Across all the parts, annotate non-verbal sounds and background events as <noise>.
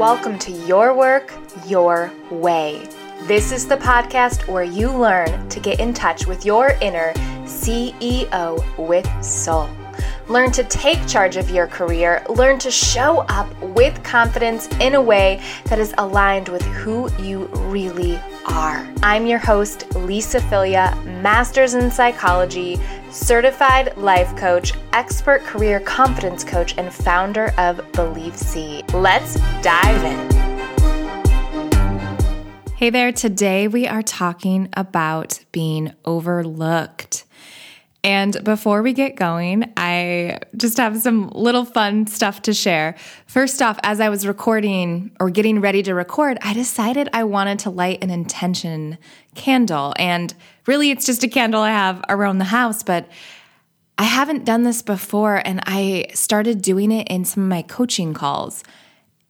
Welcome to Your Work, Your Way. This is the podcast where you learn to get in touch with your inner CEO with soul. Learn to take charge of your career. Learn to show up with confidence in a way that is aligned with who you really are. I'm your host, Lisa Philyaw, Masters in Psychology, certified life coach, expert career confidence coach, and founder of Belief Seed. Let's dive in. Hey there, today we are talking about being overlooked. And before we get going, I just have some little fun stuff to share. First off, as I was recording or getting ready to record, I decided I wanted to light an intention candle. And really, it's just a candle I have around the house, but I haven't done this before. And I started doing it in some of my coaching calls.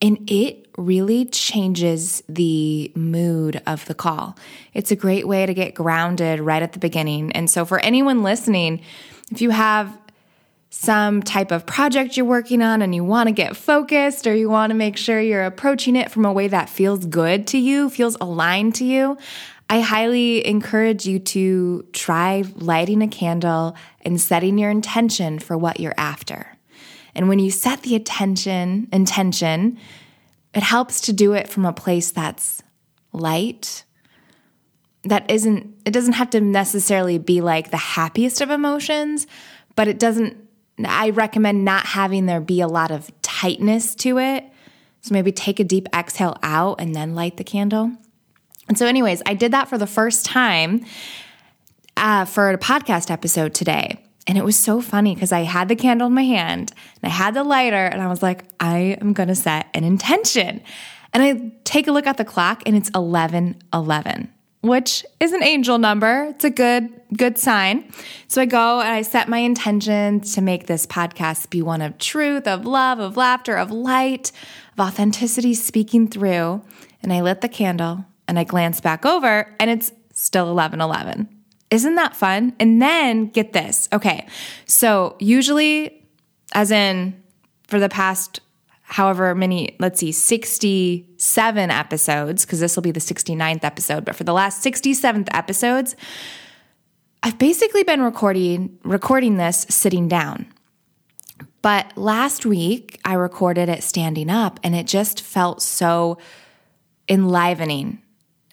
And it really changes the mood of the call. It's a great way to get grounded right at the beginning. And so, for anyone listening, if you have some type of project you're working on and you want to get focused or you want to make sure you're approaching it from a way that feels good to you, feels aligned to you, I highly encourage you to try lighting a candle and setting your intention for what you're after. And when you set the attention intention, it helps to do it from a place that's light. That isn't it doesn't have to necessarily be like the happiest of emotions, but it doesn't I recommend not having there be a lot of tightness to it. So maybe take a deep exhale out and then light the candle. And so, anyways, I did that for the first time uh, for a podcast episode today. And it was so funny because I had the candle in my hand and I had the lighter and I was like, I am going to set an intention. And I take a look at the clock and it's 11 11, which is an angel number. It's a good, good sign. So I go and I set my intention to make this podcast be one of truth, of love, of laughter, of light, of authenticity speaking through. And I lit the candle and I glance back over and it's still 11 11. Isn't that fun? And then get this. Okay. So, usually, as in for the past however many, let's see, 67 episodes, because this will be the 69th episode, but for the last 67th episodes, I've basically been recording recording this sitting down. But last week I recorded it standing up and it just felt so enlivening.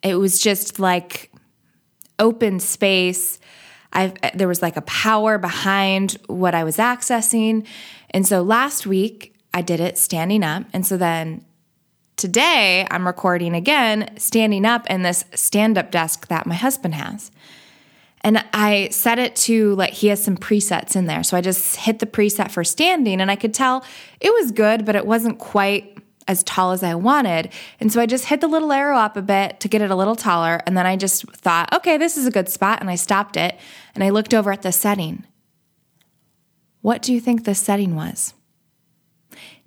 It was just like open space. i uh, there was like a power behind what I was accessing. And so last week I did it standing up. And so then today I'm recording again standing up in this stand up desk that my husband has. And I set it to like he has some presets in there. So I just hit the preset for standing and I could tell it was good, but it wasn't quite as tall as I wanted. And so I just hit the little arrow up a bit to get it a little taller. And then I just thought, okay, this is a good spot. And I stopped it and I looked over at the setting. What do you think the setting was?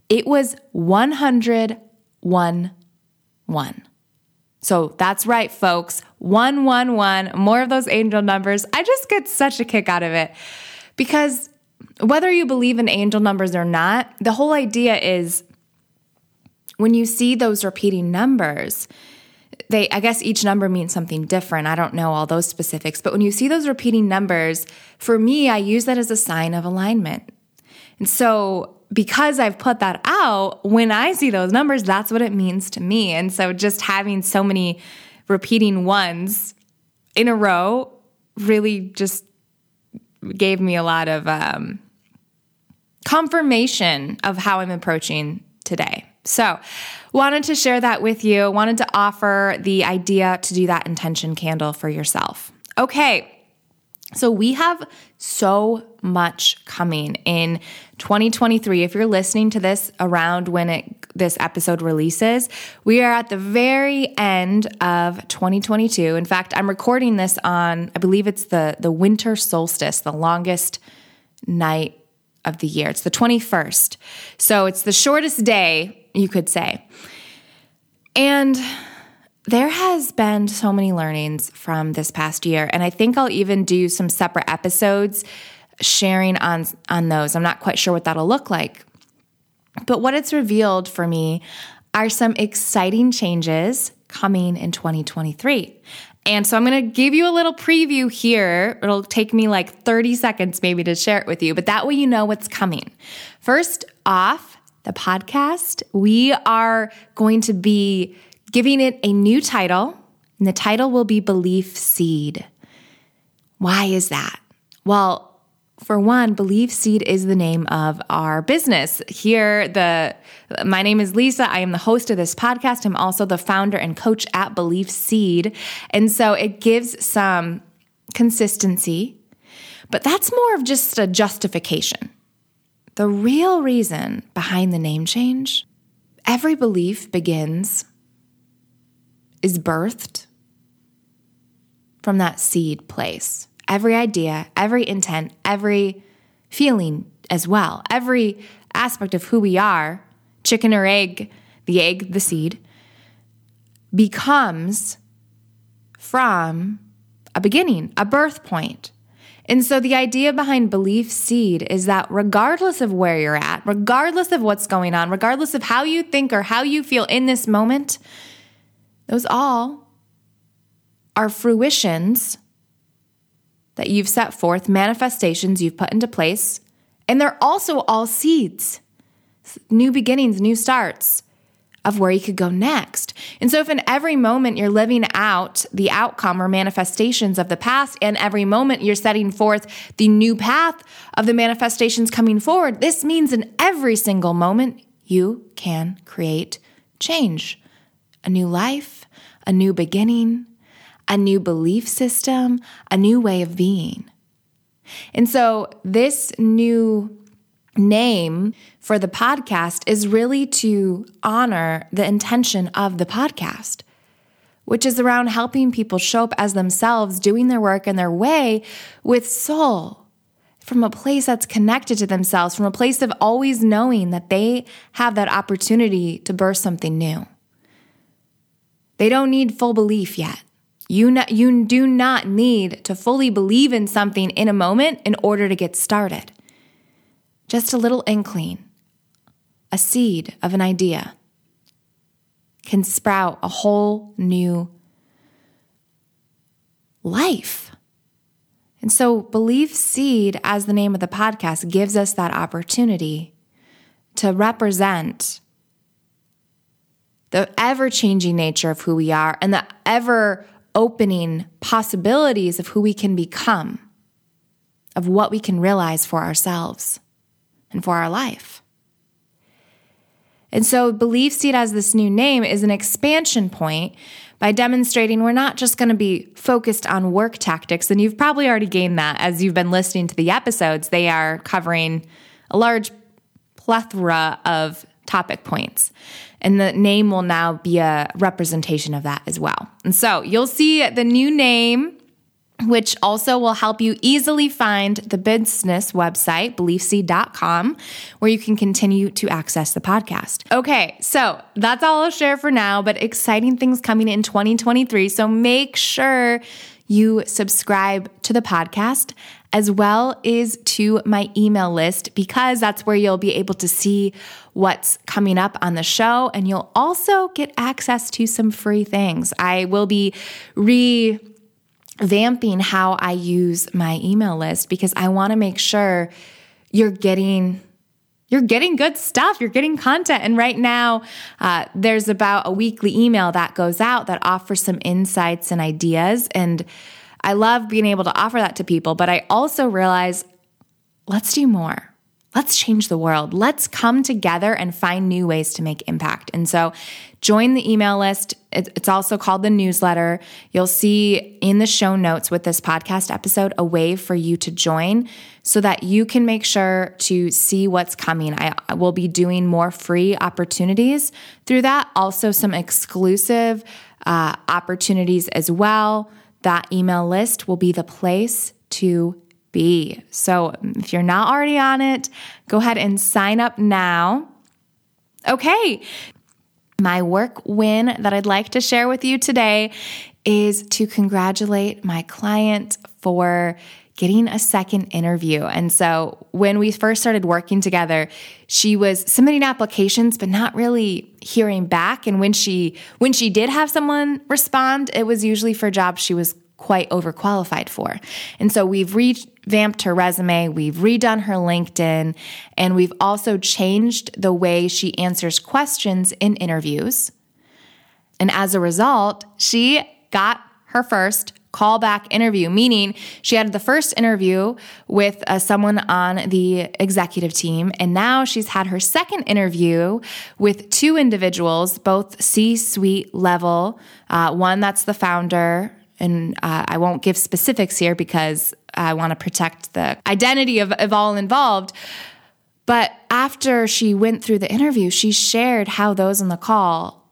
It was 101 1. So that's right, folks. 111, more of those angel numbers. I just get such a kick out of it because whether you believe in angel numbers or not, the whole idea is when you see those repeating numbers, they I guess each number means something different. I don't know all those specifics, but when you see those repeating numbers, for me, I use that as a sign of alignment. And so because I've put that out, when I see those numbers, that's what it means to me. And so just having so many repeating ones in a row really just gave me a lot of um, confirmation of how I'm approaching today. So, wanted to share that with you. Wanted to offer the idea to do that intention candle for yourself. Okay. So, we have so much coming in 2023. If you're listening to this around when it, this episode releases, we are at the very end of 2022. In fact, I'm recording this on, I believe it's the, the winter solstice, the longest night of the year. It's the 21st. So, it's the shortest day you could say. And there has been so many learnings from this past year and I think I'll even do some separate episodes sharing on on those. I'm not quite sure what that'll look like. But what it's revealed for me are some exciting changes coming in 2023. And so I'm going to give you a little preview here. It'll take me like 30 seconds maybe to share it with you, but that way you know what's coming. First off, the podcast, we are going to be giving it a new title, and the title will be Belief Seed. Why is that? Well, for one, Belief Seed is the name of our business. Here, the my name is Lisa. I am the host of this podcast. I'm also the founder and coach at Belief Seed. And so it gives some consistency, but that's more of just a justification. The real reason behind the name change, every belief begins, is birthed from that seed place every idea, every intent, every feeling as well, every aspect of who we are, chicken or egg, the egg, the seed, becomes from a beginning, a birth point. And so the idea behind belief seed is that regardless of where you're at, regardless of what's going on, regardless of how you think or how you feel in this moment, those all are fruitions that you've set forth, manifestations you've put into place, and they're also all seeds, new beginnings, new starts of where you could go next. And so, if in every moment you're living out the outcome or manifestations of the past, and every moment you're setting forth the new path of the manifestations coming forward, this means in every single moment you can create change, a new life, a new beginning, a new belief system, a new way of being. And so, this new name for the podcast is really to honor the intention of the podcast, which is around helping people show up as themselves, doing their work in their way with soul from a place that's connected to themselves, from a place of always knowing that they have that opportunity to birth something new. They don't need full belief yet. You, you do not need to fully believe in something in a moment in order to get started. Just a little inkling, a seed of an idea can sprout a whole new life. And so, Belief Seed, as the name of the podcast, gives us that opportunity to represent the ever changing nature of who we are and the ever opening possibilities of who we can become, of what we can realize for ourselves and for our life. And so, Belief Seed as this new name is an expansion point by demonstrating we're not just going to be focused on work tactics. And you've probably already gained that as you've been listening to the episodes. They are covering a large plethora of topic points. And the name will now be a representation of that as well. And so you'll see the new name which also will help you easily find the business website, beliefseed.com, where you can continue to access the podcast. Okay, so that's all I'll share for now, but exciting things coming in 2023. So make sure you subscribe to the podcast as well as to my email list because that's where you'll be able to see what's coming up on the show and you'll also get access to some free things. I will be revamping how I use my email list because I want to make sure you're getting you're getting good stuff. You're getting content. And right now, uh, there's about a weekly email that goes out that offers some insights and ideas. And I love being able to offer that to people, but I also realize let's do more. Let's change the world. Let's come together and find new ways to make impact. And so join the email list. It's also called the newsletter. You'll see in the show notes with this podcast episode a way for you to join so that you can make sure to see what's coming. I will be doing more free opportunities through that, also some exclusive uh, opportunities as well that email list will be the place to be. So mm, if you're not already on it, go ahead and sign up now. Okay. My work win that I'd like to share with you today is to congratulate my client for getting a second interview. And so when we first started working together, she was submitting applications but not really hearing back and when she when she did have someone respond, it was usually for jobs she was quite overqualified for. And so we've revamped her resume, we've redone her LinkedIn, and we've also changed the way she answers questions in interviews. And as a result, she got her first callback interview, meaning she had the first interview with uh, someone on the executive team, and now she's had her second interview with two individuals, both C suite level. Uh, one that's the founder, and uh, I won't give specifics here because I want to protect the identity of, of all involved. But after she went through the interview, she shared how those on the call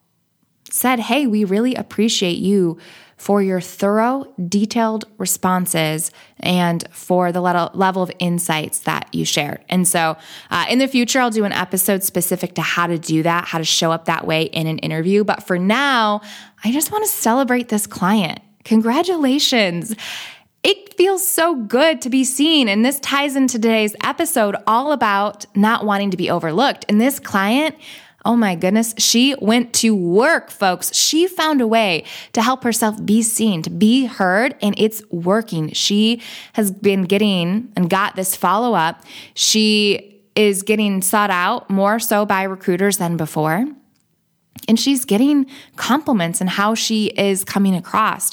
said, Hey, we really appreciate you for your thorough, detailed responses and for the level of insights that you shared. And so, uh, in the future, I'll do an episode specific to how to do that, how to show up that way in an interview. But for now, I just want to celebrate this client. Congratulations. It feels so good to be seen. And this ties into today's episode all about not wanting to be overlooked. And this client, Oh my goodness, she went to work, folks. She found a way to help herself be seen, to be heard, and it's working. She has been getting and got this follow up. She is getting sought out more so by recruiters than before. And she's getting compliments and how she is coming across.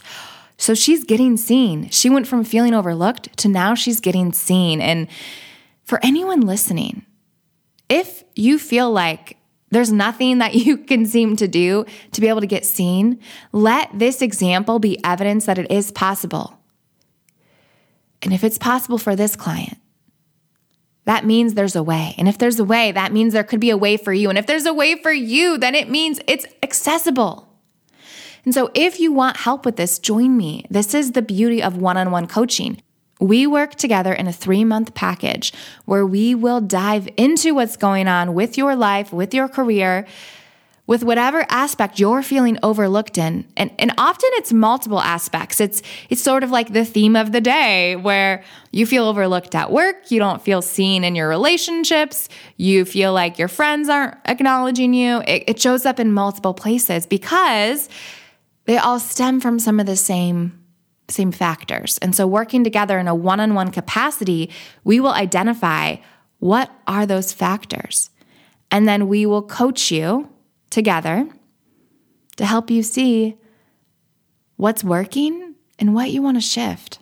So she's getting seen. She went from feeling overlooked to now she's getting seen. And for anyone listening, if you feel like there's nothing that <laughs> you can seem to do to be able to get seen. Let this example be evidence that it is possible. And if it's possible for this client, that means there's a way. And if there's a way, that means there could be a way for you. And if there's a way for you, then it means it's accessible. And so if you want help with this, join me. This is the beauty of one on one coaching. We work together in a three month package where we will dive into what's going on with your life, with your career, with whatever aspect you're feeling overlooked in. And, and often it's multiple aspects. It's, it's sort of like the theme of the day where you feel overlooked at work. You don't feel seen in your relationships. You feel like your friends aren't acknowledging you. It, it shows up in multiple places because they all stem from some of the same same factors. And so working together in a one-on-one capacity, we will identify what are those factors. And then we will coach you together to help you see what's working and what you want to shift.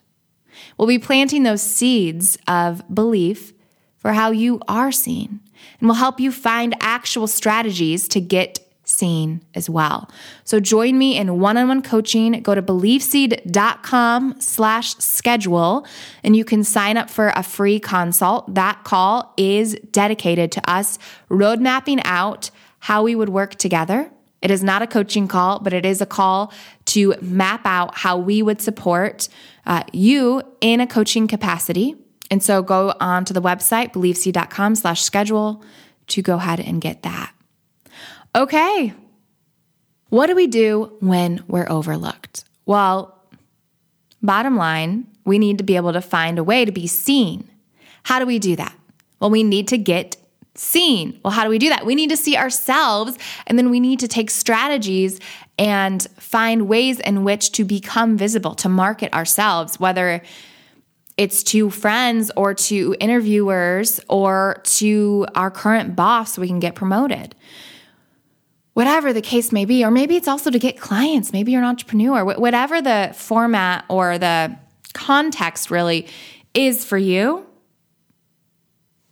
We'll be planting those seeds of belief for how you are seen, and we'll help you find actual strategies to get seen as well. So join me in one-on-one coaching. Go to beliefseed.com slash schedule and you can sign up for a free consult. That call is dedicated to us road mapping out how we would work together. It is not a coaching call, but it is a call to map out how we would support uh, you in a coaching capacity. And so go on to the website, beliefseed.com slash schedule to go ahead and get that. Okay. What do we do when we're overlooked? Well, bottom line, we need to be able to find a way to be seen. How do we do that? Well, we need to get seen. Well, how do we do that? We need to see ourselves and then we need to take strategies and find ways in which to become visible, to market ourselves, whether it's to friends or to interviewers or to our current boss so we can get promoted whatever the case may be. Or maybe it's also to get clients. Maybe you're an entrepreneur, whatever the format or the context really is for you.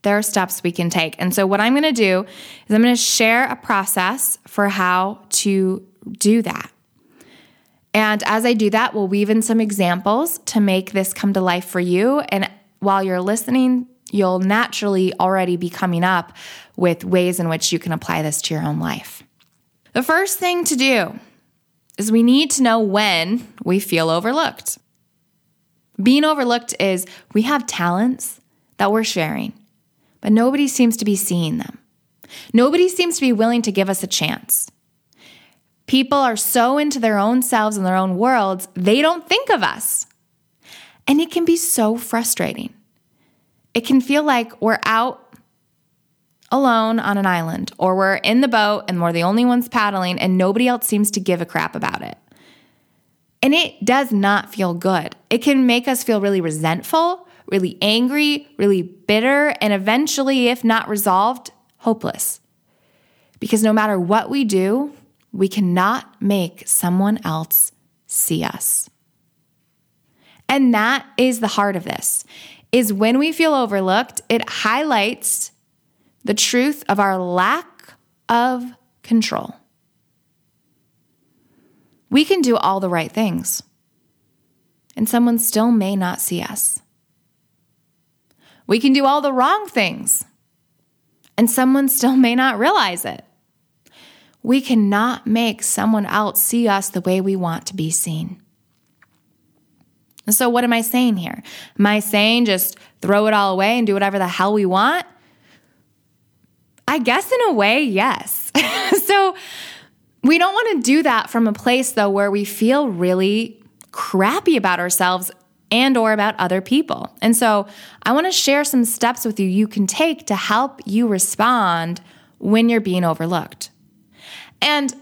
There are steps we can take. And so, what I'm going to do is I'm going to share a process for how to do that. And as I do that, we'll weave in some examples to make this come to life for you. And while you're listening, you'll naturally already be coming up with ways in which you can apply this to your own life. The first thing to do is we need to know when we feel overlooked. Being overlooked is we have talents that we're sharing, but nobody seems to be seeing them. Nobody seems to be willing to give us a chance. People are so into their own selves and their own worlds, they don't think of us. And it can be so frustrating. It can feel like we're out alone on an island, or we're in the boat and we're the only ones paddling, and nobody else seems to give a crap about it. And it does not feel good. It can make us feel really resentful, really angry, really bitter, and eventually, if not resolved, hopeless. Because no matter what we do, we cannot make someone else see us. And that is the heart of this. Is when we feel overlooked, it highlights the truth of our lack of control. We can do all the right things, and someone still may not see us. We can do all the wrong things, and someone still may not realize it. We cannot make someone else see us the way we want to be seen. And So, what am I saying here? Am I saying just throw it all away and do whatever the hell we want? I guess in a way, yes. <laughs> so, we don't want to do that from a place though where we feel really crappy about ourselves and or about other people. And so, I want to share some steps with you you can take to help you respond when you're being overlooked. And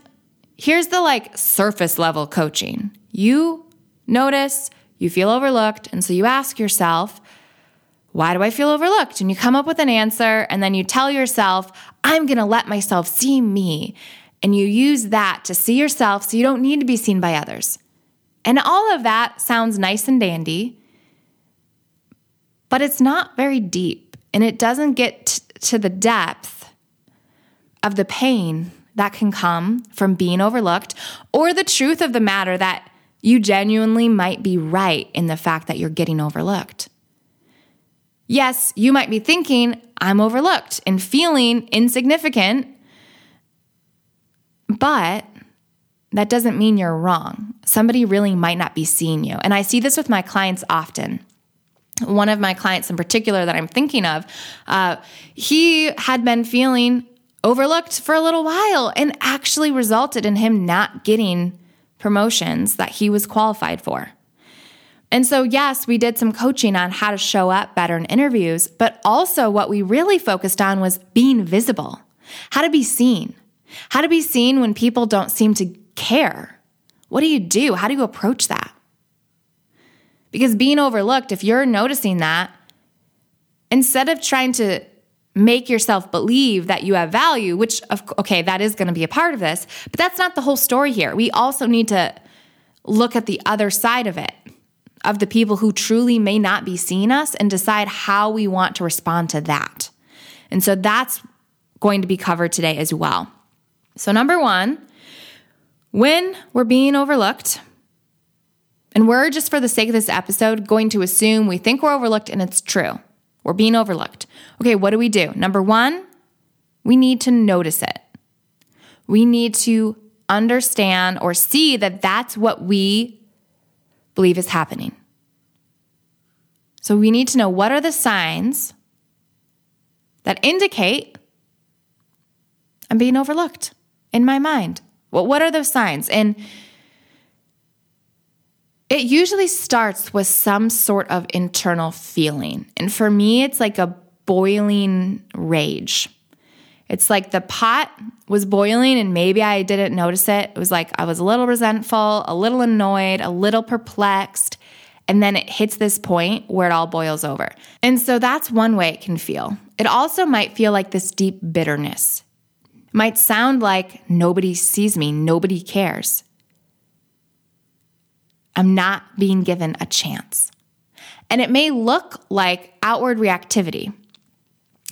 here's the like surface level coaching. You notice you feel overlooked. And so you ask yourself, why do I feel overlooked? And you come up with an answer, and then you tell yourself, I'm to let myself see me. And you use that to see yourself so you don't need to be seen by others. And all of that sounds nice and dandy, but it's not very deep and it doesn't get t- to the depth of the pain that can come from being overlooked or the truth of the matter that you genuinely might be right in the fact that you're getting overlooked. Yes, you might be thinking, I'm overlooked and feeling insignificant, but that doesn't mean you're wrong. Somebody really might not be seeing you. And I see this with my clients often. One of my clients in particular that I'm thinking of, uh, he had been feeling overlooked for a little while and actually resulted in him not getting promotions that he was qualified for. And so, yes, we did some coaching on how to show up better in interviews, but also what we really focused on was being visible, how to be seen, how to be seen when people don't seem to care. What do you do? How do you approach that? Because being overlooked, if you're noticing that, instead of trying to make yourself believe that you have value, which, okay, that is going to be a part of this, but that's not the whole story here. We also need to look at the other side of it, of the people who truly may not be seeing us and decide how we want to respond to that. And so that's going to be covered today as well. So, number one, when we're being overlooked, and we're just for the sake of this episode going to assume we think we're overlooked and it's true. We're being overlooked. Okay, what do we do? Number one, we need to notice it. We need to understand or see that that's what we believe is happening. So we need to know what are the signs that indicate I'm being overlooked in my mind. Well, what are those signs? And it usually starts with some sort of internal feeling. And for me, it's like a boiling rage. It's like the pot was boiling and maybe I didn't notice it. It was like I was a little resentful, a little annoyed, a little perplexed. And then it hits this point where it all boils over. And so that's one way it can feel. It also might feel like this deep bitterness. It might sound like nobody sees me, nobody cares. I'm not being given a chance. And it may look like outward reactivity.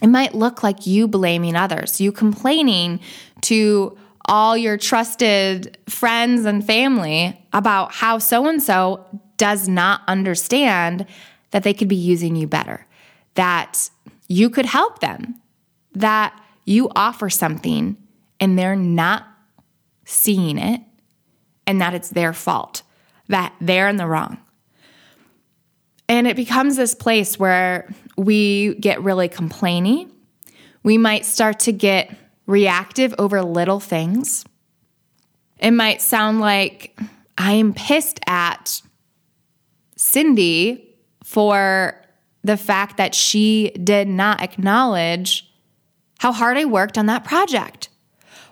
It might look like you blaming others, you complaining to all your trusted friends and family about how so and so does not understand that they could be using you better, that you could help them, that you offer something and they're not seeing it and that it's their fault that they're in the wrong. And it becomes this place where we get really complainy. We might start to get reactive over little things. It might sound like I am pissed at Cindy for the fact that she did not acknowledge how hard I worked on that project?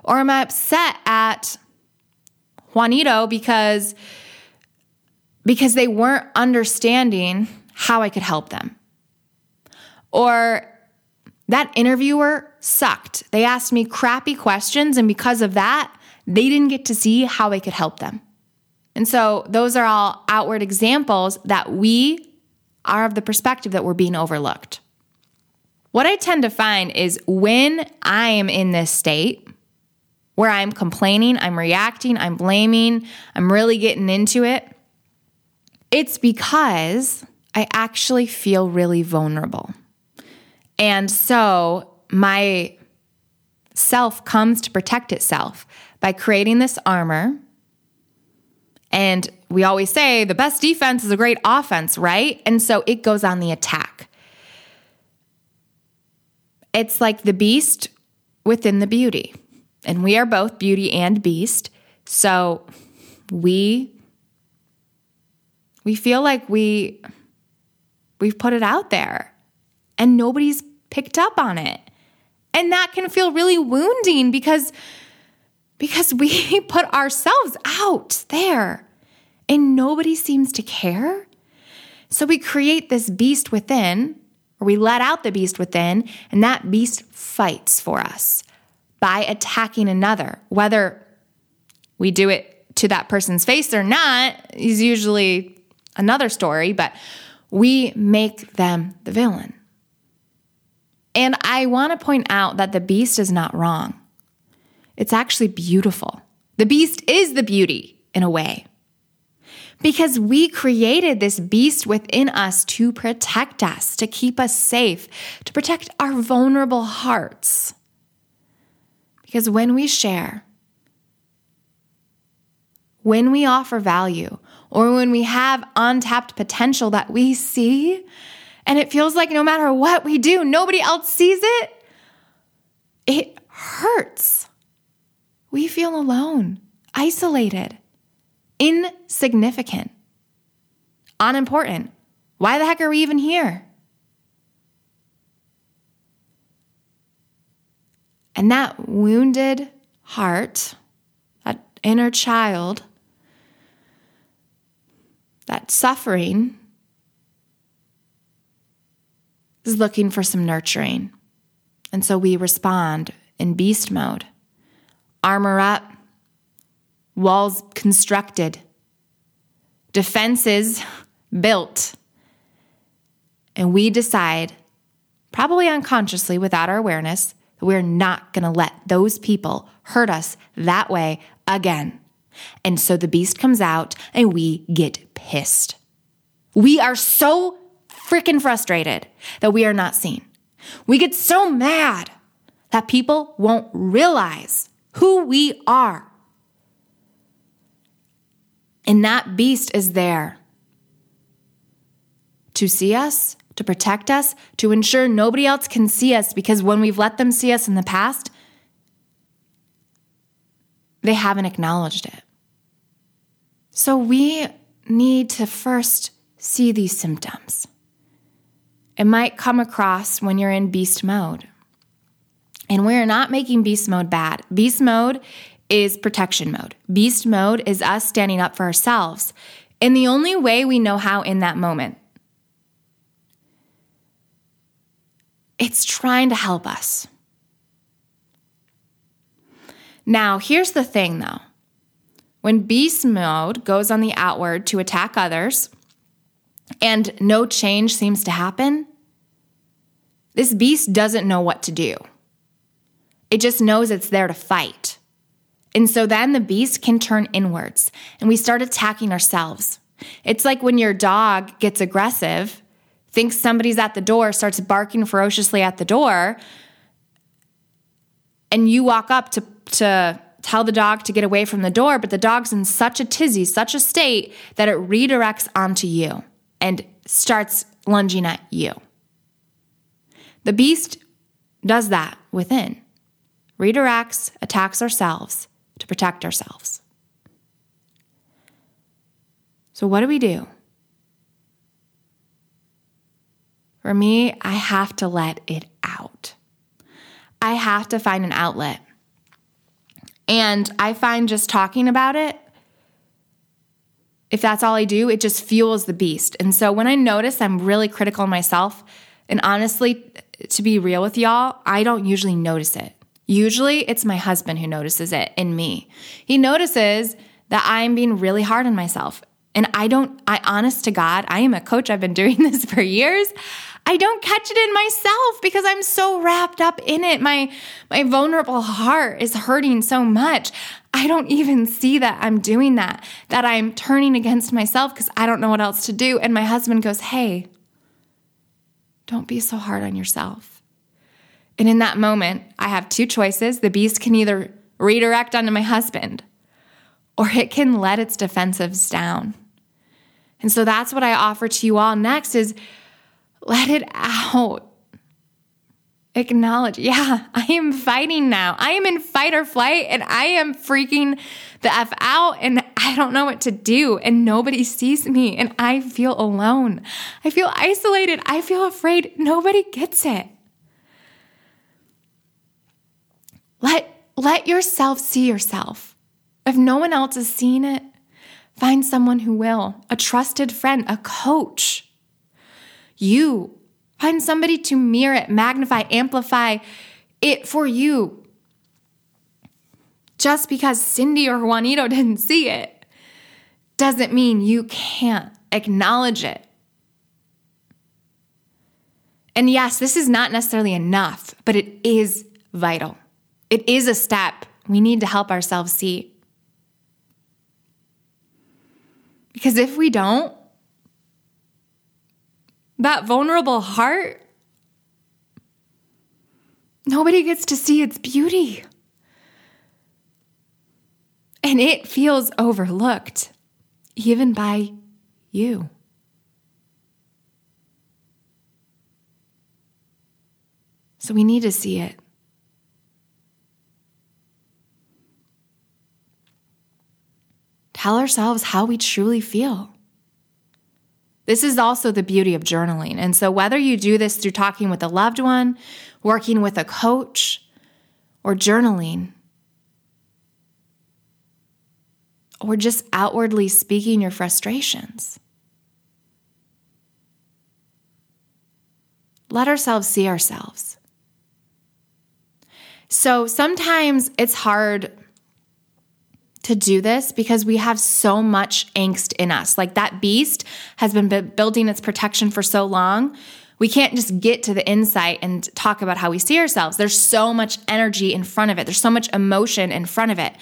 Or am I upset at Juanito because because they weren't understanding how I could help them? Or that interviewer sucked. They asked me crappy questions, and because of that, they didn't get to see how I could help them. And so, those are all outward examples that we are of the perspective that we're being overlooked. What I tend to find is when I am in this state where I'm complaining, I'm reacting, I'm blaming, I'm really getting into it, it's because I actually feel really vulnerable. And so my self comes to protect itself by creating this armor. And we always say the best defense is a great offense, right? And so it goes on the attack. It's like the beast within the beauty. And we are both beauty and beast. So we we feel like we we've put it out there and nobody's picked up on it. And that can feel really wounding because because we <laughs> put ourselves out there and nobody seems to care. So we create this beast within, or we let out the beast within, and that beast fights for us by attacking another. Whether we do it to that person's face or not is usually another story, but we make them the villain. And I want to point out that the beast is not wrong. It's actually beautiful. The beast is the beauty in a way. Because we created this beast within us to protect us, to keep us safe, to protect our vulnerable hearts. Because when we share, when we offer value, or when we have untapped potential that we see, and it feels like no matter what we do, nobody else sees it, it hurts. We feel alone, isolated, insignificant, unimportant. Why the heck are we even here? And that wounded heart, that inner child, that suffering is looking for some nurturing. And so we respond in beast mode armor up, walls constructed, defenses built. And we decide, probably unconsciously without our awareness, that we're not going to let those people hurt us that way again. And so the beast comes out and we get pissed. We are so freaking frustrated that we are not seen. We get so mad that people won't realize who we are. And that beast is there to see us, to protect us, to ensure nobody else can see us because when we've let them see us in the past, they haven't acknowledged it. So we need to first see these symptoms. It might come across when you're in beast mode. And we're not making beast mode bad. Beast mode is protection mode. Beast mode is us standing up for ourselves in the only way we know how in that moment. It's trying to help us. Now, here's the thing though. When beast mode goes on the outward to attack others and no change seems to happen, this beast doesn't know what to do. It just knows it's there to fight. And so then the beast can turn inwards and we start attacking ourselves. It's like when your dog gets aggressive, thinks somebody's at the door, starts barking ferociously at the door, and you walk up to, to tell the dog to get away from the door, but the dog's in such a tizzy, such a state that it redirects onto you and starts lunging at you. The beast does that within, redirects, attacks ourselves to protect ourselves. So, what do we do? For me, I have to let it out. I have to find an outlet. And I find just talking about it, if that's all I do, it just fuels the beast. And so when I notice I'm really critical of myself, and honestly, to be real with y'all, I don't usually notice it. Usually it's my husband who notices it in me. He notices that I'm being really hard on myself. And I don't, I honest to God, I am a coach. I've been <laughs> doing this for years. I don't catch it in myself because I'm so wrapped up in it. My my vulnerable heart is hurting so much. I don't even see that I'm doing that, that I'm turning against myself because I don't know what else to do. And my husband goes, Hey, don't be so hard on yourself. And in that moment, I have two choices. The beast can either redirect onto my husband or it can let its defensives down. And so that's what I offer to you all next is let it out. Acknowledge, yeah, <laughs> I am fighting now. I am in fight or flight and I am freaking the F out and I don't know what to do and nobody sees me and I feel alone. I feel isolated. I feel afraid. Nobody gets it. Let, let yourself see yourself. If no one else has seen it, find someone who will a trusted friend, a coach you. Find somebody to mirror it, magnify, amplify it for you. Just because Cindy or Juanito <laughs> didn't see it doesn't mean you can't acknowledge it. And yes, this is not necessarily enough, but it is vital. It is a step we need to help ourselves see. Because if we don't, that vulnerable heart, nobody gets to see its beauty. And it feels overlooked, even by you. So we need to see it. Tell ourselves how we truly feel. This is also the beauty of journaling. And so, whether you do this through talking with a loved one, working with a coach, or journaling, or just outwardly speaking your frustrations, let ourselves see ourselves. So, sometimes it's hard to do this because we have so much angst in us. Like that beast has been building its protection for so long. We can't just get to the insight and talk about how we see ourselves. There's so much energy in front of it. There's so much emotion in front of it.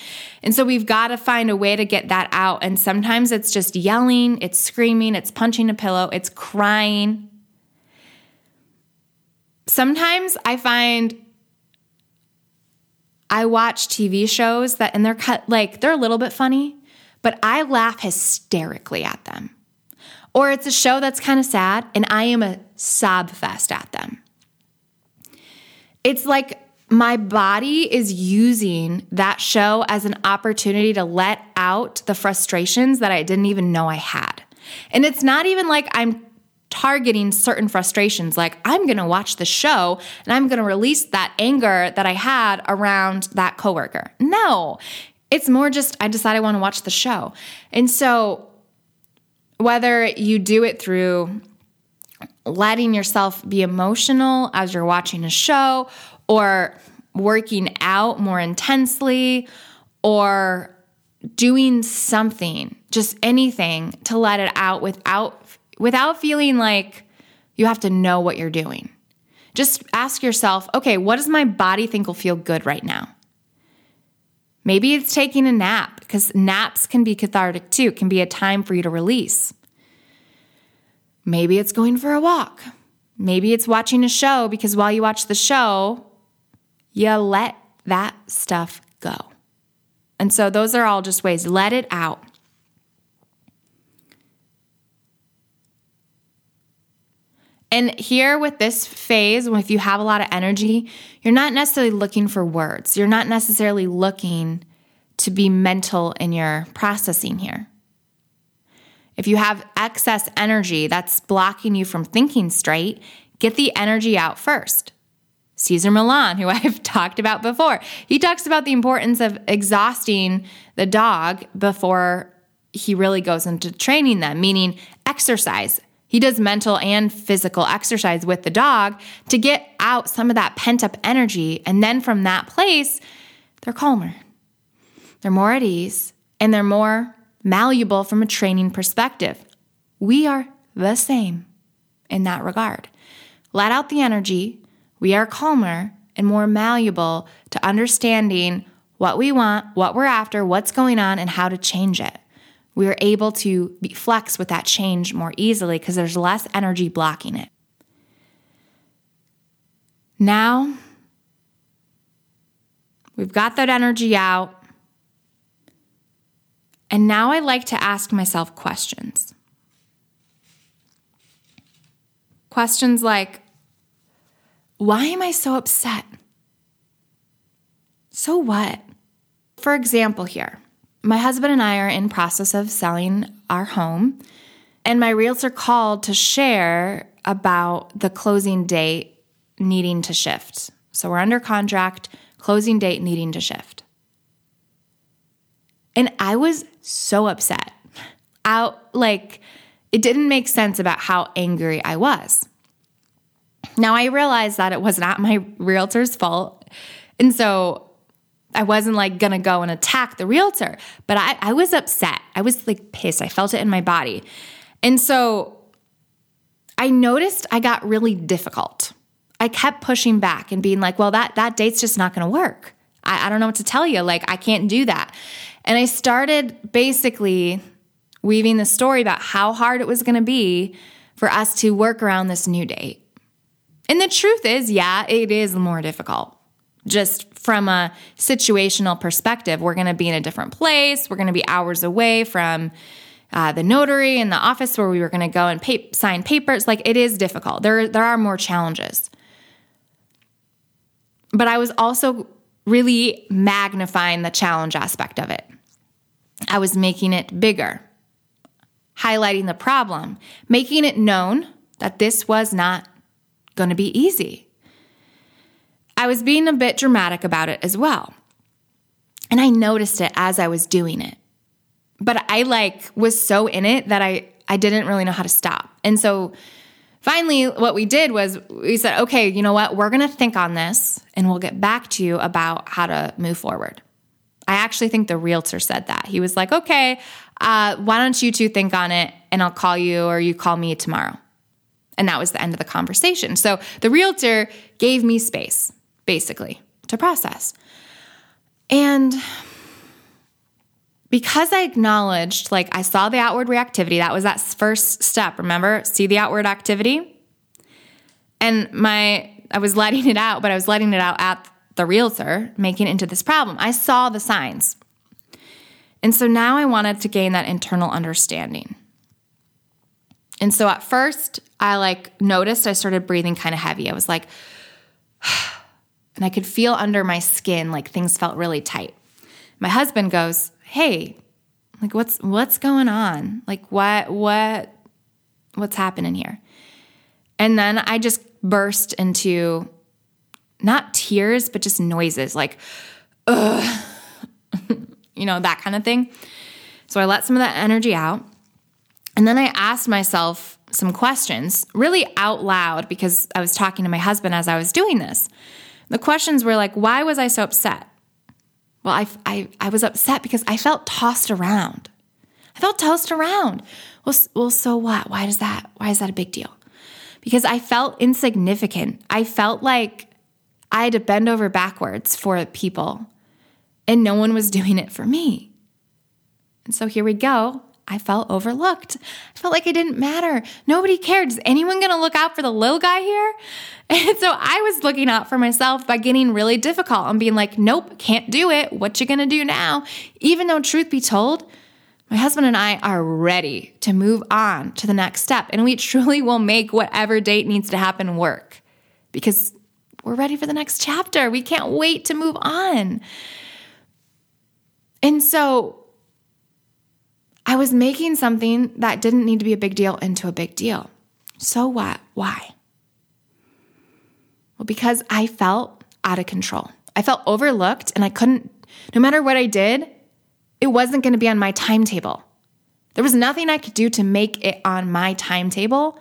And so we've got to find a way to get that out. And sometimes it's just yelling, it's screaming, it's punching a pillow, it's crying. Sometimes I find I watch TV shows that, and they're cut like they're a little bit funny, but I laugh hysterically at them. Or it's a show that's kind of sad, and I am a sob fest at them. It's like my body is using that show as an opportunity to let out the frustrations that I didn't even know I had. And it's not even like I'm targeting certain frustrations. Like, I'm going to watch the show and I'm going to release that anger that I had around that coworker. No, it's more just I decide I want to watch the show. And so, whether you do it through letting yourself be emotional as you're watching a show or working out more intensely or doing something, just anything to let it out without without feeling like you have to know what you're doing. Just ask yourself, okay, what does my body think will feel good right now? Maybe it's taking a nap because naps can be cathartic too, it can be a time for you to release. Maybe it's going for a walk. Maybe it's watching a show because while you watch the show, you let that stuff go. And so those are all just ways. Let it out. And here with this phase, if you have a lot of energy, you're not necessarily looking for words. You're not necessarily looking to be mental in your processing here. If you have excess energy that's blocking you from thinking straight, get the energy out first. Cesar Millan, who <laughs> I've talked about before, he talks about the importance of exhausting the dog before he really goes into training them, meaning exercise. He does mental and physical exercise with the dog to get out some of that pent up energy. And then from that place, they're calmer, they're more at ease, and they're more malleable from a training perspective. We are the same in that regard. Let out the energy. We are calmer and more malleable to understanding what we want, what we're after, what's going on, and how to change it. We are able to be flex with that change more easily because there's less energy blocking it. Now, we've got that energy out. And now I like to ask myself questions. Questions like, why am I so upset? So what? For example, here, my husband and I are in process of selling our home, and my realtor called to share about the closing date needing to shift. So we're under contract, closing date needing to shift. And I was so upset. Out like it didn't make sense about how angry I was. Now I realized that it was not my realtor's fault. And so I wasn't like gonna go and attack the realtor, but I, I was upset. I was like pissed. I felt it in my body. And so I noticed I got really difficult. I kept pushing back and being like, well, that, that date's just not gonna work. I, I don't know what to tell you. Like, I can't do that. And I started basically weaving the story about how hard it was to be for us to work around this new date. And the truth is, yeah, it is more difficult. Just from a situational perspective, we're going to be in a different place. We're going to be hours away from uh, the notary and the office where we were going to go and pay, sign papers. Like it is difficult. There, there are more challenges. But I was also really magnifying the challenge aspect of it. I was making it bigger, highlighting the problem, making it known that this was not going to be easy. I was being a bit dramatic about it as well. And I noticed it as I was doing it. But I like was so in it that I I didn't really know how to stop. And so finally what we did was we said, "Okay, you know what? We're going to think on this and we'll get back to you about how to move forward." I actually think the realtor said that. He was like, "Okay, uh, why don't you two think on it and I'll call you or you call me tomorrow." And that was the end of the conversation. So the realtor gave me space, basically, to process. And because I acknowledged, like, I saw the outward reactivity, that was that first step. Remember, see the outward activity? And my, I was letting it out, but I was letting it out at the realtor, making it into this problem. I saw the signs. And so now I wanted to gain that internal understanding. And so at first, I like noticed I started breathing kind of heavy. I was like, <sighs> and I could feel under my skin like things felt really tight. My husband goes, "Hey, like what's what's going on? Like what what what's happening here?" And then I just burst into not tears, but just noises like ugh. <laughs> you know, that kind of thing. So I let some of that energy out. And then I asked myself some questions really out loud because I was talking to my husband as I was doing this. The questions were like, why was I so upset? Well, I, I, I was upset because I felt tossed around. I felt tossed around. Well, well, so what? Why does that? Why is that a big deal? Because I felt insignificant. I felt like I had to bend over backwards for people, and no one was <laughs> doing it for me. And so here we go. I felt overlooked. I felt like it didn't matter. Nobody cared. Is anyone going to look out for the little guy here? <laughs> And so I was looking out for myself by getting really difficult and being like, nope, can't do it. What you going to do now? Even though truth be told, my husband and I are ready to move on to the next step and we <laughs> truly will make whatever date needs to happen work because we're ready for the next chapter. We can't wait to move on. And so I was making something that didn't need to be a big deal into a big deal. So what? Why? Well, because I felt out of control. I felt overlooked and I couldn't, no matter what I did, it wasn't going to be on my timetable. There was nothing I could do to make it on my timetable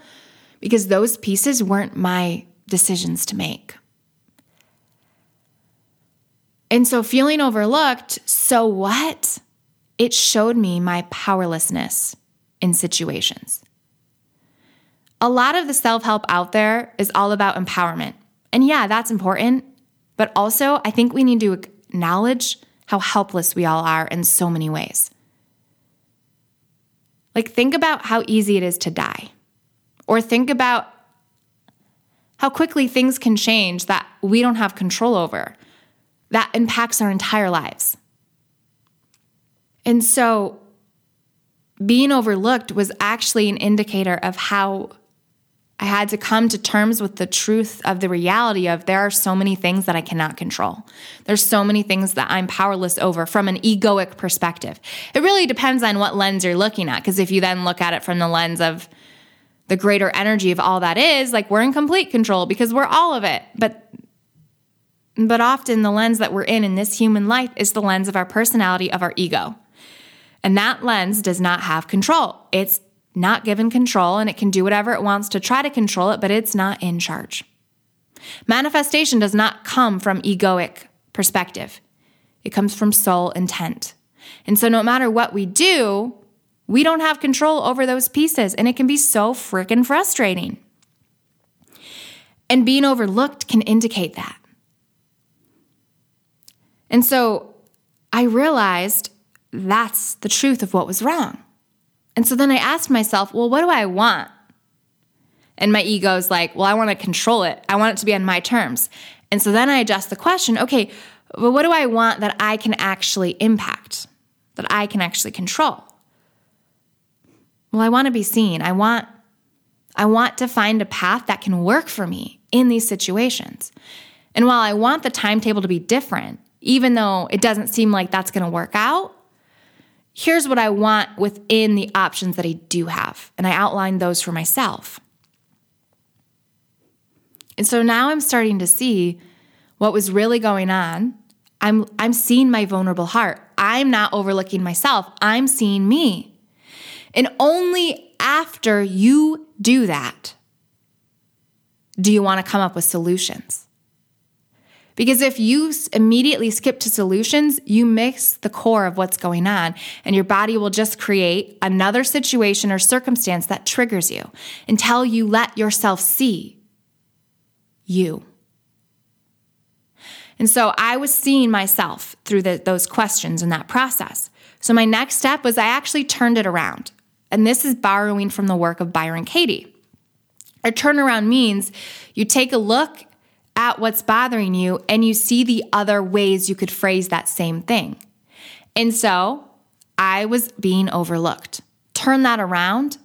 because those pieces weren't my decisions to make. And so feeling overlooked, so what? It showed me my powerlessness in situations. A lot of the self help out there is all about empowerment. And yeah, that's important. But also, I think we need to acknowledge how helpless we all are in so many ways. Like, think about how easy it is to die, or think about how quickly things can change that we don't have control over, that impacts our entire lives. And so, being overlooked was actually an indicator of how I had to come to terms with the truth of the reality of there are so many things that I cannot control. There's so many things that I'm powerless over from an egoic perspective. It really depends on what lens you're looking at, because if you then look at it from the lens of the greater energy of all that is, like we're in complete control because we're all of it. But but often the lens that we're in in this human life is the lens of our personality, of our ego. And that lens does not have control. It's not given control and it can do whatever it wants to try to control it, but it's not in charge. Manifestation does not come from egoic perspective. It comes from soul intent. And so no matter what we do, we don't have control over those pieces and it can be so freaking frustrating. And being overlooked can indicate that. And so I realized that's the truth of what was wrong. And so then I asked myself, well, what do I want? And my ego is like, well, I want to control it. I want it to be on my terms. And so then I adjust the question, okay, well, what do I want that I can actually impact, that I can actually control? Well, I want to be seen. I want I want to find a path that can work for me in these situations. And while I want the timetable to be different, even though it doesn't seem like that's going to work out, here's what I want within the options that I do have. And I outlined those for myself. And so now I'm starting to see what was really going on. I'm, I'm seeing my vulnerable heart. I'm not overlooking myself. I'm seeing me. And only after you do that do you want to come up with solutions. Because if you immediately skip to solutions, you miss the core of what's going on, and your body will just create another situation or circumstance that triggers you until you let yourself see you. And so I was seeing myself through the, those questions and that process. So my next step was I actually turned it around. And this is borrowing from the work of Byron Katie. A turnaround means you take a look at what's bothering you and you see the other ways you could phrase that same thing. And so I was being overlooked. Turn that around.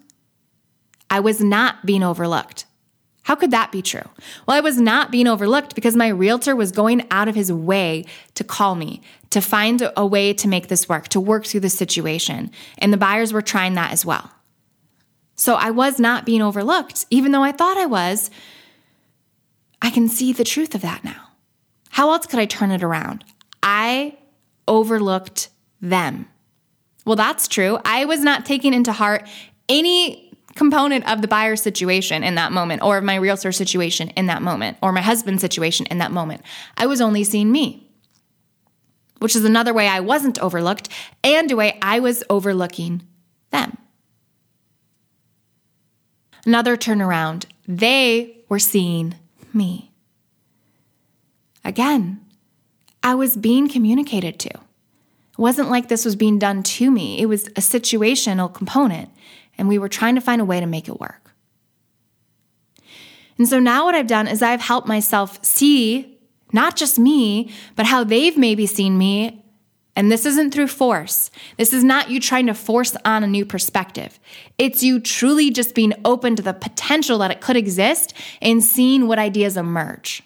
I was not being overlooked. How could that be true? Well, I was not being overlooked because my realtor was going out of his way to call me, to find a way to make this work, to work through the situation. And the buyers were trying that as well. So I was not being overlooked, even though I thought I was, I can see the truth of that now. How else could I turn it around? I overlooked them. Well, that's true. I was not taking into heart any component of the buyer situation in that moment, or of my realtor situation in that moment, or my husband's situation in that moment. I was only seeing me, which is another way I wasn't overlooked and a way I was overlooking them. Another turnaround, they were seeing me. Again, I was being communicated to. It wasn't like this was being done to me, it was a situational component, and we were trying to find a way to make it work. And so now what I've done is I've helped myself see not just me, but how they've maybe seen me and this isn't through force. This is not you trying to force on a new perspective. It's you truly just being open to the potential that it could exist and seeing what ideas emerge.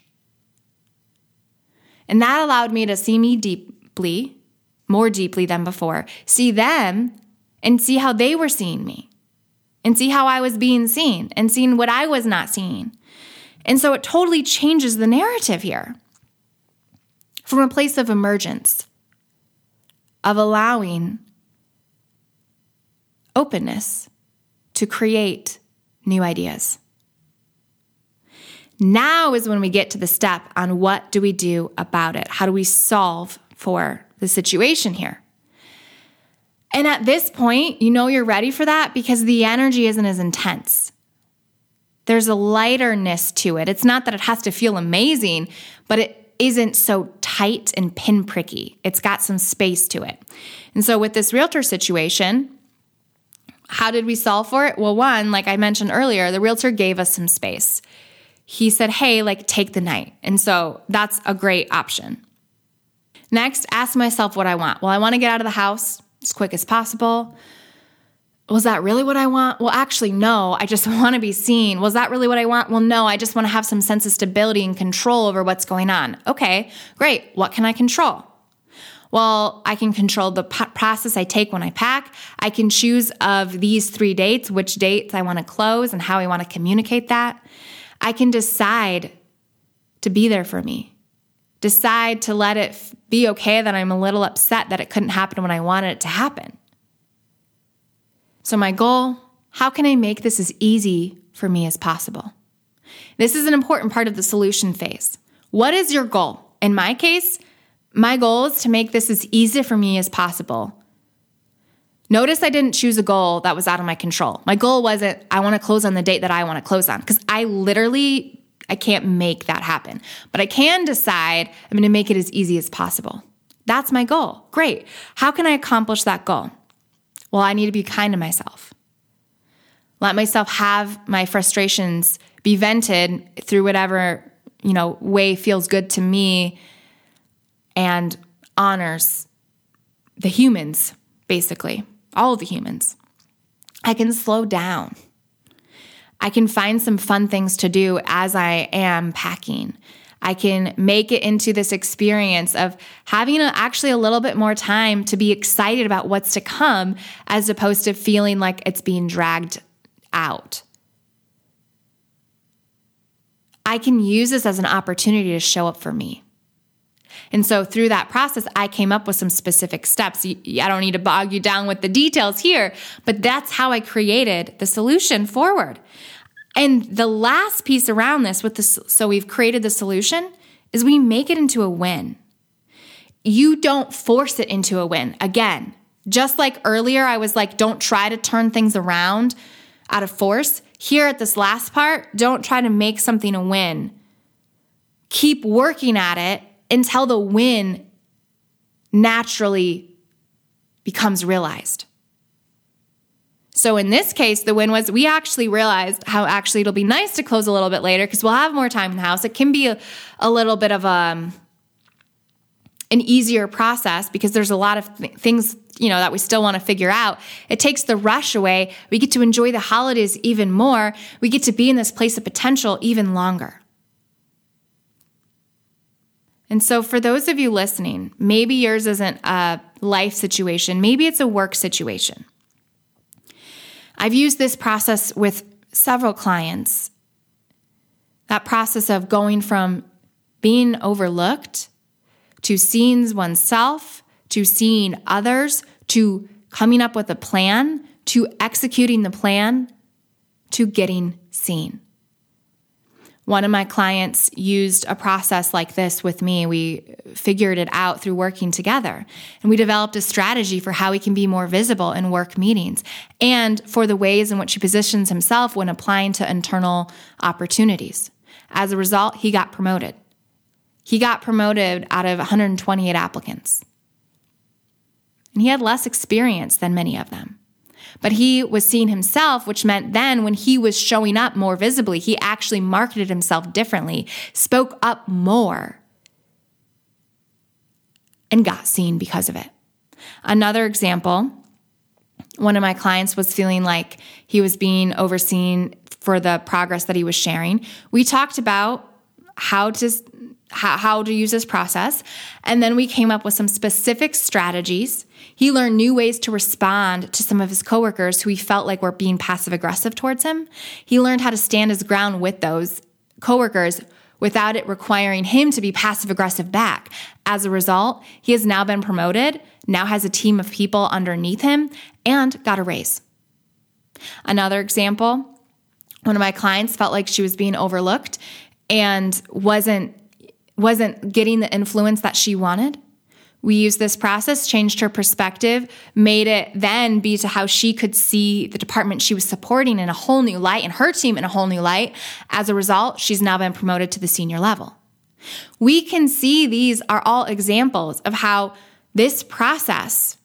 And that allowed me to see me deeply, more deeply than before, see them and see how they were seeing me, and see how I was being seen and seeing what I was not seeing. And so it totally changes the narrative here from a place of emergence, of allowing openness to create new ideas. Now is when we get to the step on what do we do about it? How do we solve for the situation here? And at this point, you know you're ready for that because the energy isn't as intense. There's a lighterness to it. It's not that it has to feel amazing, but it isn't so tight and pinpricky. It's got some space to it. And so with this realtor situation, how did we solve for it? Well, one, like I mentioned earlier, the realtor gave us some space he said, Hey, like take the night. And so that's a great option. Next, ask myself what I want. Well, I want to get out of the house as quick as possible. Was that really what I want? Well, actually, no. I just <laughs> want to be seen. Was that really what I want? Well, no. I just want to have some sense of stability and control over what's going on. Okay, great. What can I control? Well, I can control the process I take when I pack. I can choose of these three dates, which dates I want to close and how I want to communicate that. I can decide to be there for me. Decide to let it be okay that I'm a little upset that it couldn't happen when I wanted it to happen. So, my goal how can I make this as easy for me as possible? This is an important part of the solution phase. What is your goal? In my case, my goal is to make this as easy for me as possible Notice I didn't choose a goal that was out of my control. My goal wasn't, I want to close on the date that I want to close on, because I literally, I can't make that happen. But I can decide I'm going to make it as easy as possible. That's my goal. Great. How can I accomplish that goal? Well, I need to be kind to myself. Let myself have my frustrations be vented through whatever, you know, way feels good to me and honors the humans, basically all the humans. I can slow down. I can find some fun things to do as I am packing. I can make it into this experience of having a, actually a little bit more time to be excited about what's to come as opposed to feeling like it's being dragged out. I can use this as an opportunity to show up for me. And so through that process, I came up with some specific steps. I don't need to bog you down with the details here, but that's how I created the solution forward. And the last piece around this with this, so we've created the solution is we make it into a win. You don't force it into a win. Again, just like earlier, I was like, don't try to turn things around out of force. Here at this last part, don't try to make something a win. Keep working at it until the win naturally becomes realized. So in this case, the win was we actually realized how actually it'll be nice to close a little bit later because we'll have more time in the house. It can be a, a little bit of a, um, an easier process because there's a lot of th- things you know that we still want to figure out. It takes the rush away. We get to enjoy the holidays even more. We get to be in this place of potential even longer. And so, for those of you listening, maybe yours isn't a life situation, maybe it's a work situation. I've used this process with several clients. That process of going from being overlooked to seeing oneself, to seeing others, to coming up with a plan, to executing the plan, to getting seen. One of my clients used a process like this with me. We figured it out through working together. And we developed a strategy for how he can be more visible in work meetings and for the ways in which he positions himself when applying to internal opportunities. As a result, he got promoted. He got promoted out of 128 applicants. And he had less experience than many of them. But he was seen himself, which meant then when he was showing up more visibly, he actually marketed himself differently, spoke up more, and got seen because of it. Another example one of my clients was feeling like he was being overseen for the progress that he was sharing. We talked about how to how, to use this process. And then we came up with some specific strategies. He learned new ways to respond to some of his coworkers who he felt like were being passive aggressive towards him. He learned how to stand his ground with those coworkers without it requiring him to be passive aggressive back. As a result, he has now been promoted, now has a team of people underneath him, and got a raise. Another example one of my clients felt like she was being overlooked and wasn't wasn't getting the influence that she wanted. We used this process, changed her perspective, made it then be to how she could see the department she was supporting in a whole new light and her team in a whole new light. As a result, she's now been promoted to the senior level. We can see these are all examples of how this process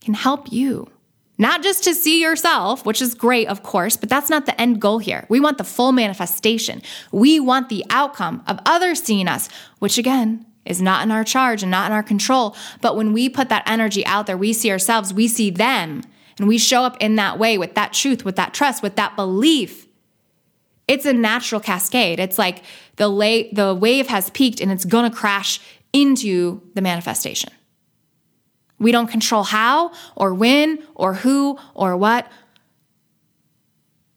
can help you. Not just to see yourself, which is great, of course, but that's not the end goal here. We want the full manifestation. We want the outcome of others seeing us, which again is not in our charge and not in our control. But when we put that energy out there, we see ourselves, we see them, and we show up in that way with that truth, with that trust, with that belief. It's a natural cascade. It's like the, la- the wave has peaked and it's gonna crash into the manifestation. We don't control how or when or who or what,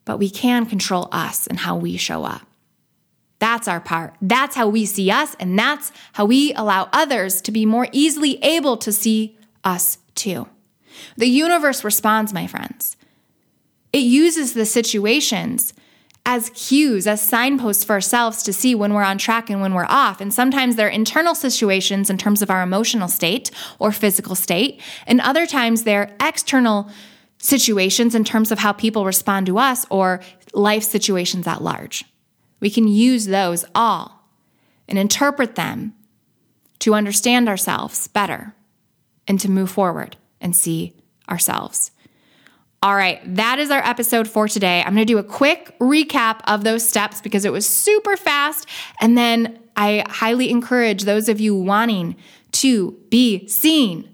but we can control us and how we show up. That's our part. That's how we see us, and that's how we allow others to be more easily able to see us too. The universe responds, my friends. It uses the situations as cues, as signposts for ourselves to see when we're on track and when we're off. And sometimes they're internal situations in terms of our emotional state or physical state. And other times they're external situations in terms of how people respond to us or life situations at large. We can use those all and interpret them to understand ourselves better and to move forward and see ourselves. All right, that is our episode for today. I'm going to do a quick recap of those steps because it was super fast. And then I highly encourage those of you wanting to be seen,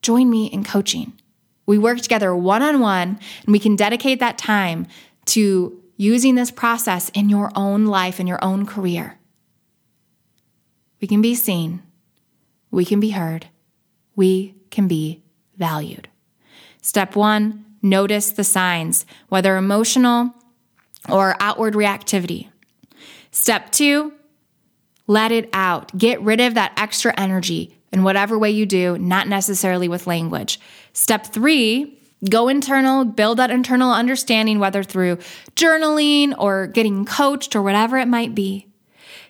join me in coaching. We work together one on one, and we can dedicate that time to using this process in your own life, in your own career. We can be seen, we can be heard, we can be valued. Step one, notice the signs, whether emotional or outward reactivity. Step two, let it out. Get rid of that extra energy in whatever way you do, not necessarily with language. Step three, go internal, build that internal understanding, whether through journaling or getting coached or whatever it might be,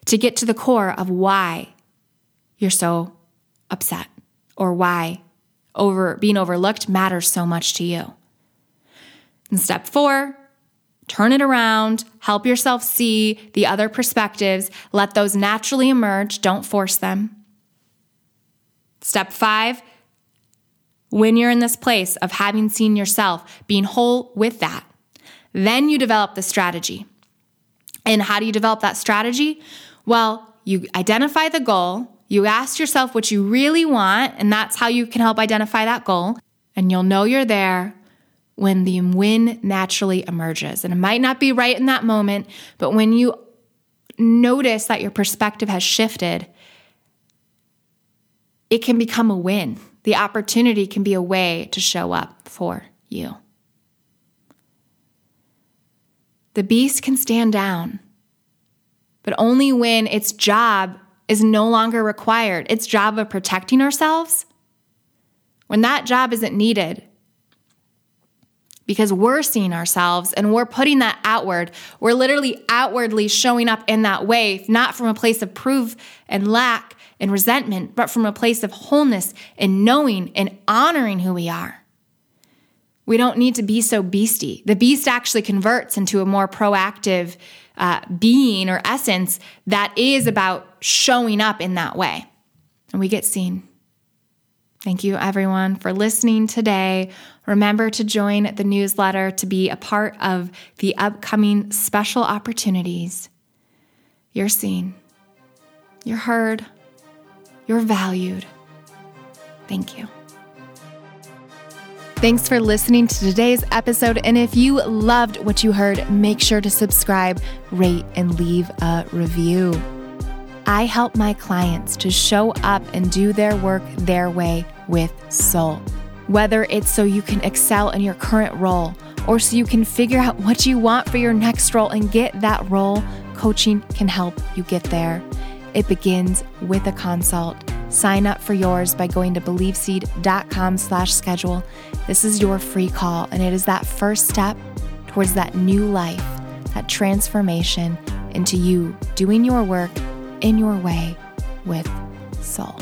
to get to the core of why you're so upset or why over being overlooked matters so much to you. And step four, turn it around, help yourself see the other perspectives, let those naturally emerge, don't force them. Step five, when you're in this place of having seen yourself, being whole with that, then you develop the strategy. And how do you develop that strategy? Well, you identify the goal, you ask yourself what you really want, and that's how you can help identify that goal. And you'll know you're there when the win naturally emerges. And it might not be right in that moment, but when you notice that your perspective has shifted, it can become a win. The opportunity can be a way to show up for you. The beast can stand down, but only when its job is no longer required. Its job of protecting ourselves, when that job isn't needed, because we're seeing ourselves and we're putting that outward. We're literally outwardly showing up in that way, not from a place of proof and lack and resentment, but from a place of wholeness and knowing and honoring who we are. We don't need to be so beastie. The beast actually converts into a more proactive uh, being or essence that is about showing up in that way. And we get seen. Thank you, everyone, for listening today. Remember to join the newsletter to be a part of the upcoming special opportunities. You're seen, you're heard, you're valued. Thank you. Thanks for listening to today's episode. And if you loved what you heard, make sure to subscribe, rate, and leave a review. I help my clients to show up and do their work their way with soul. Whether it's so you can excel in your current role or so you can figure out what you want for your next role and get that role, coaching can help you get there. It begins with a consult. Sign up for yours by going to beliefseed.com slash schedule. This is your free call, and it is that first step towards that new life, that transformation into you doing your work in your way with soul.